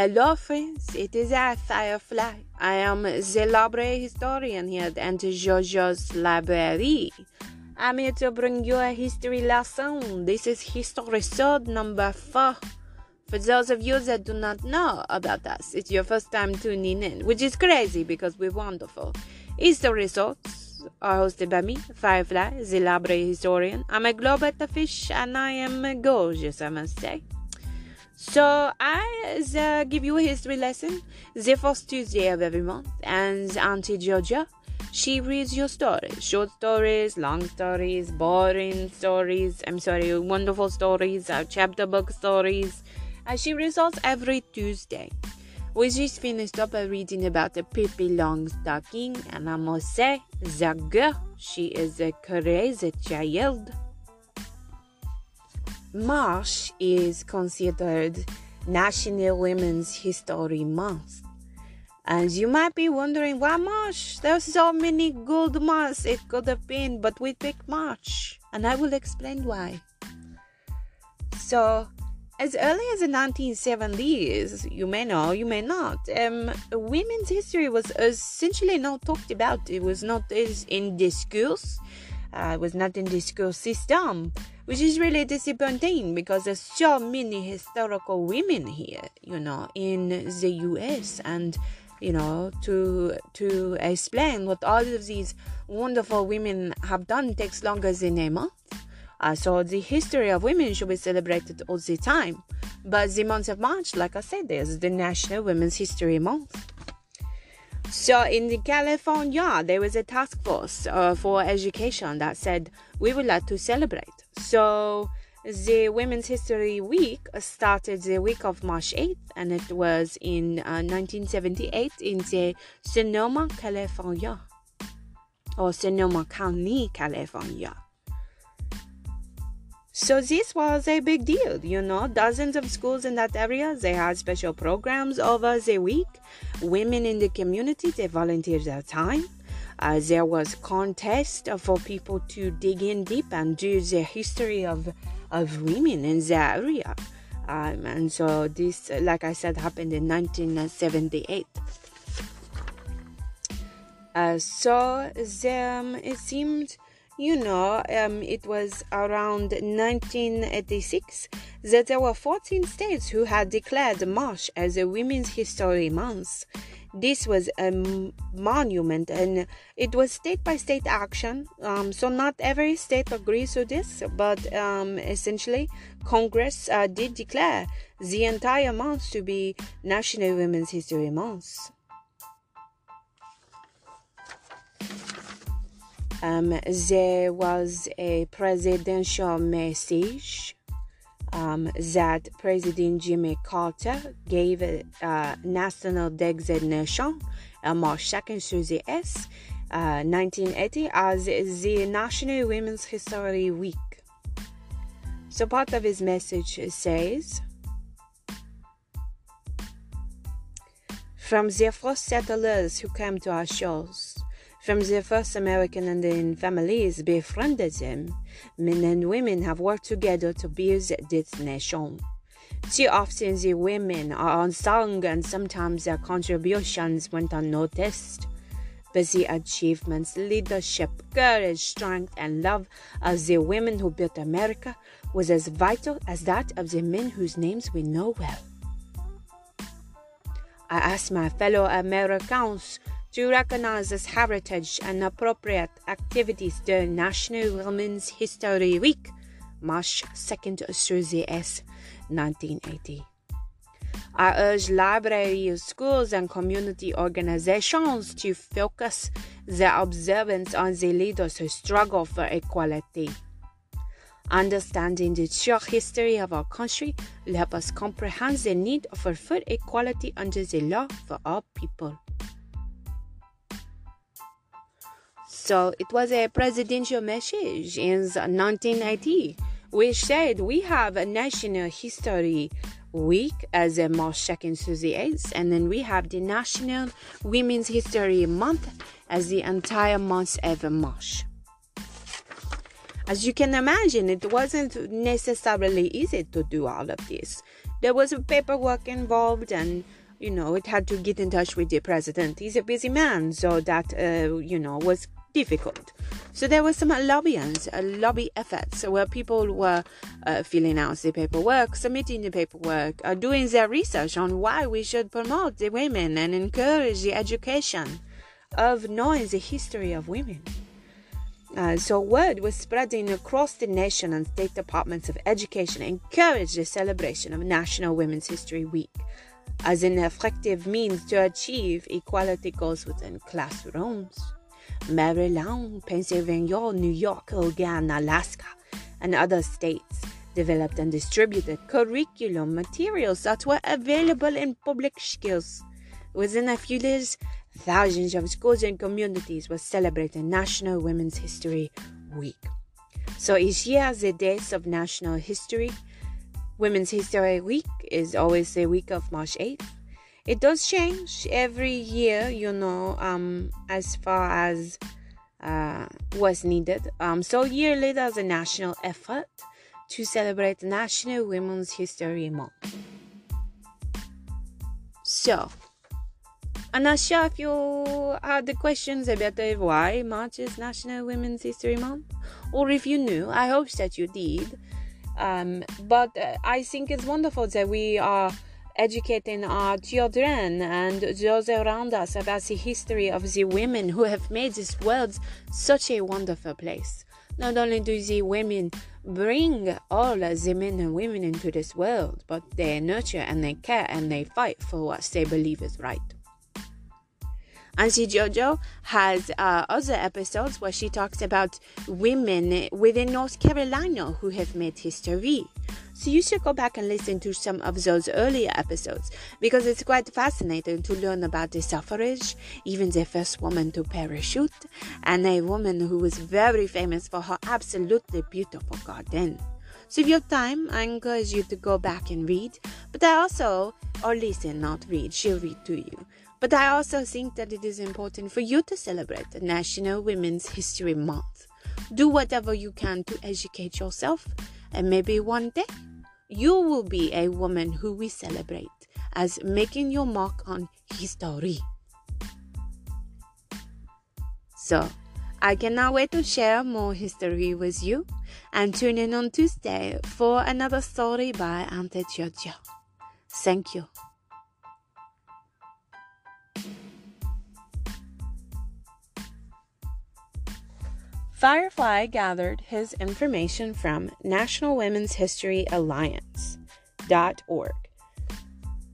Hello, friends. It is I, Firefly. I am the library historian here at JoJo's Library. I'm here to bring you a history lesson. This is history sword number four. For those of you that do not know about us, it's your first time tuning in, which is crazy because we're wonderful. History swords are hosted by me, Firefly, the library historian. I'm a global fish and I am gorgeous, I must say. So I uh, give you a history lesson the first Tuesday of every month, and Auntie Georgia, she reads your stories, short stories, long stories, boring stories. I'm sorry, wonderful stories, uh, chapter book stories. And she reads us every Tuesday. We just finished up a reading about the Pippi Longstocking, and I must say, the girl, she is a crazy child. March is considered National Women's History Month. And you might be wondering why March? There's so many good months it could have been, but we picked March. And I will explain why. So, as early as the 1970s, you may know, you may not, um, women's history was essentially not talked about. It was not in discourse. Uh, it was not in the school system which is really disappointing because there's so many historical women here, you know, in the US and you know to to explain what all of these wonderful women have done takes longer than a month. Uh, so the history of women should be celebrated all the time. But the month of March, like I said, is the National Women's History Month. So in California, there was a task force uh, for education that said we would like to celebrate. So the Women's History Week started the week of March 8th, and it was in uh, 1978 in the Sonoma, California, or Sonoma County, California. So this was a big deal, you know. Dozens of schools in that area they had special programs over the week. Women in the community they volunteered their time. Uh, there was contest for people to dig in deep and do the history of of women in the area. Um, and so this, like I said, happened in 1978. Uh, so um, it seemed you know, um, it was around 1986 that there were 14 states who had declared March as a Women's History Month. This was a monument and it was state by state action. Um, so, not every state agrees to this, but um, essentially, Congress uh, did declare the entire month to be National Women's History Month. Um, there was a presidential message um, that President Jimmy Carter gave a uh, national designation on March 2nd through the S, uh, 1980, as the National Women's History Week. So, part of his message says, From the first settlers who came to our shores, from the first American Indian families befriended them, men and women have worked together to build this nation. Too often the women are unsung and sometimes their contributions went unnoticed. But the achievements, leadership, courage, strength, and love of the women who built America was as vital as that of the men whose names we know well. I ask my fellow Americans to recognize this heritage and appropriate activities during National Women's History Week, March 2nd through the S 1980. I urge libraries, schools, and community organizations to focus their observance on the leaders who struggle for equality. Understanding the true history of our country will help us comprehend the need for full equality under the law for all people. So it was a presidential message in 1980 which said we have a National History Week as a March 2nd through the 8th, and then we have the National Women's History Month as the entire month of March. As you can imagine, it wasn't necessarily easy to do all of this. There was paperwork involved, and you know, it had to get in touch with the president. He's a busy man, so that uh, you know was difficult. So there was some lobbyings, uh, lobby efforts where people were uh, filling out the paperwork, submitting the paperwork, uh, doing their research on why we should promote the women and encourage the education of knowing the history of women. Uh, so word was spreading across the nation and state departments of education encouraged the celebration of National Women's History Week as an effective means to achieve equality goals within classrooms. Maryland, Pennsylvania, New York, Oregon, Alaska, and other states developed and distributed curriculum materials that were available in public schools. Within a few years, thousands of schools and communities were celebrating National Women's History Week. So each year, the days of National History, Women's History Week is always the week of March 8th it does change every year you know um, as far as uh, what's needed. Um, so yearly there's a national effort to celebrate national women's history month. So sure if you had the questions about why march is national women's history month or if you knew i hope that you did um, but uh, i think it's wonderful that we are educating our children and those around us about the history of the women who have made this world such a wonderful place. Not only do the women bring all the men and women into this world, but they nurture and they care and they fight for what they believe is right. Auntie Jojo has uh, other episodes where she talks about women within North Carolina who have made history. So you should go back and listen to some of those earlier episodes because it's quite fascinating to learn about the suffrage, even the first woman to parachute, and a woman who was very famous for her absolutely beautiful garden. So if you have time, I encourage you to go back and read. But I also, or listen, not read, she'll read to you. But I also think that it is important for you to celebrate the National Women's History Month. Do whatever you can to educate yourself, and maybe one day you will be a woman who we celebrate as making your mark on history. So, I cannot wait to share more history with you and tune in on Tuesday for another story by Auntie Jojo. Thank you. Firefly gathered his information from National Women's History Alliance.org.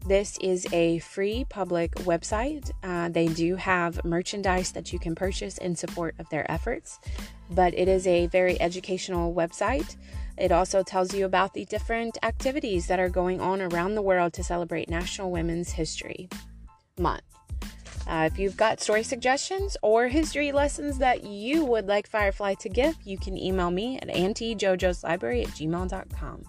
This is a free public website. Uh, they do have merchandise that you can purchase in support of their efforts, but it is a very educational website. It also tells you about the different activities that are going on around the world to celebrate National Women's History Month. Uh, if you've got story suggestions or history lessons that you would like Firefly to give, you can email me at auntiejojoslibrary at gmail.com.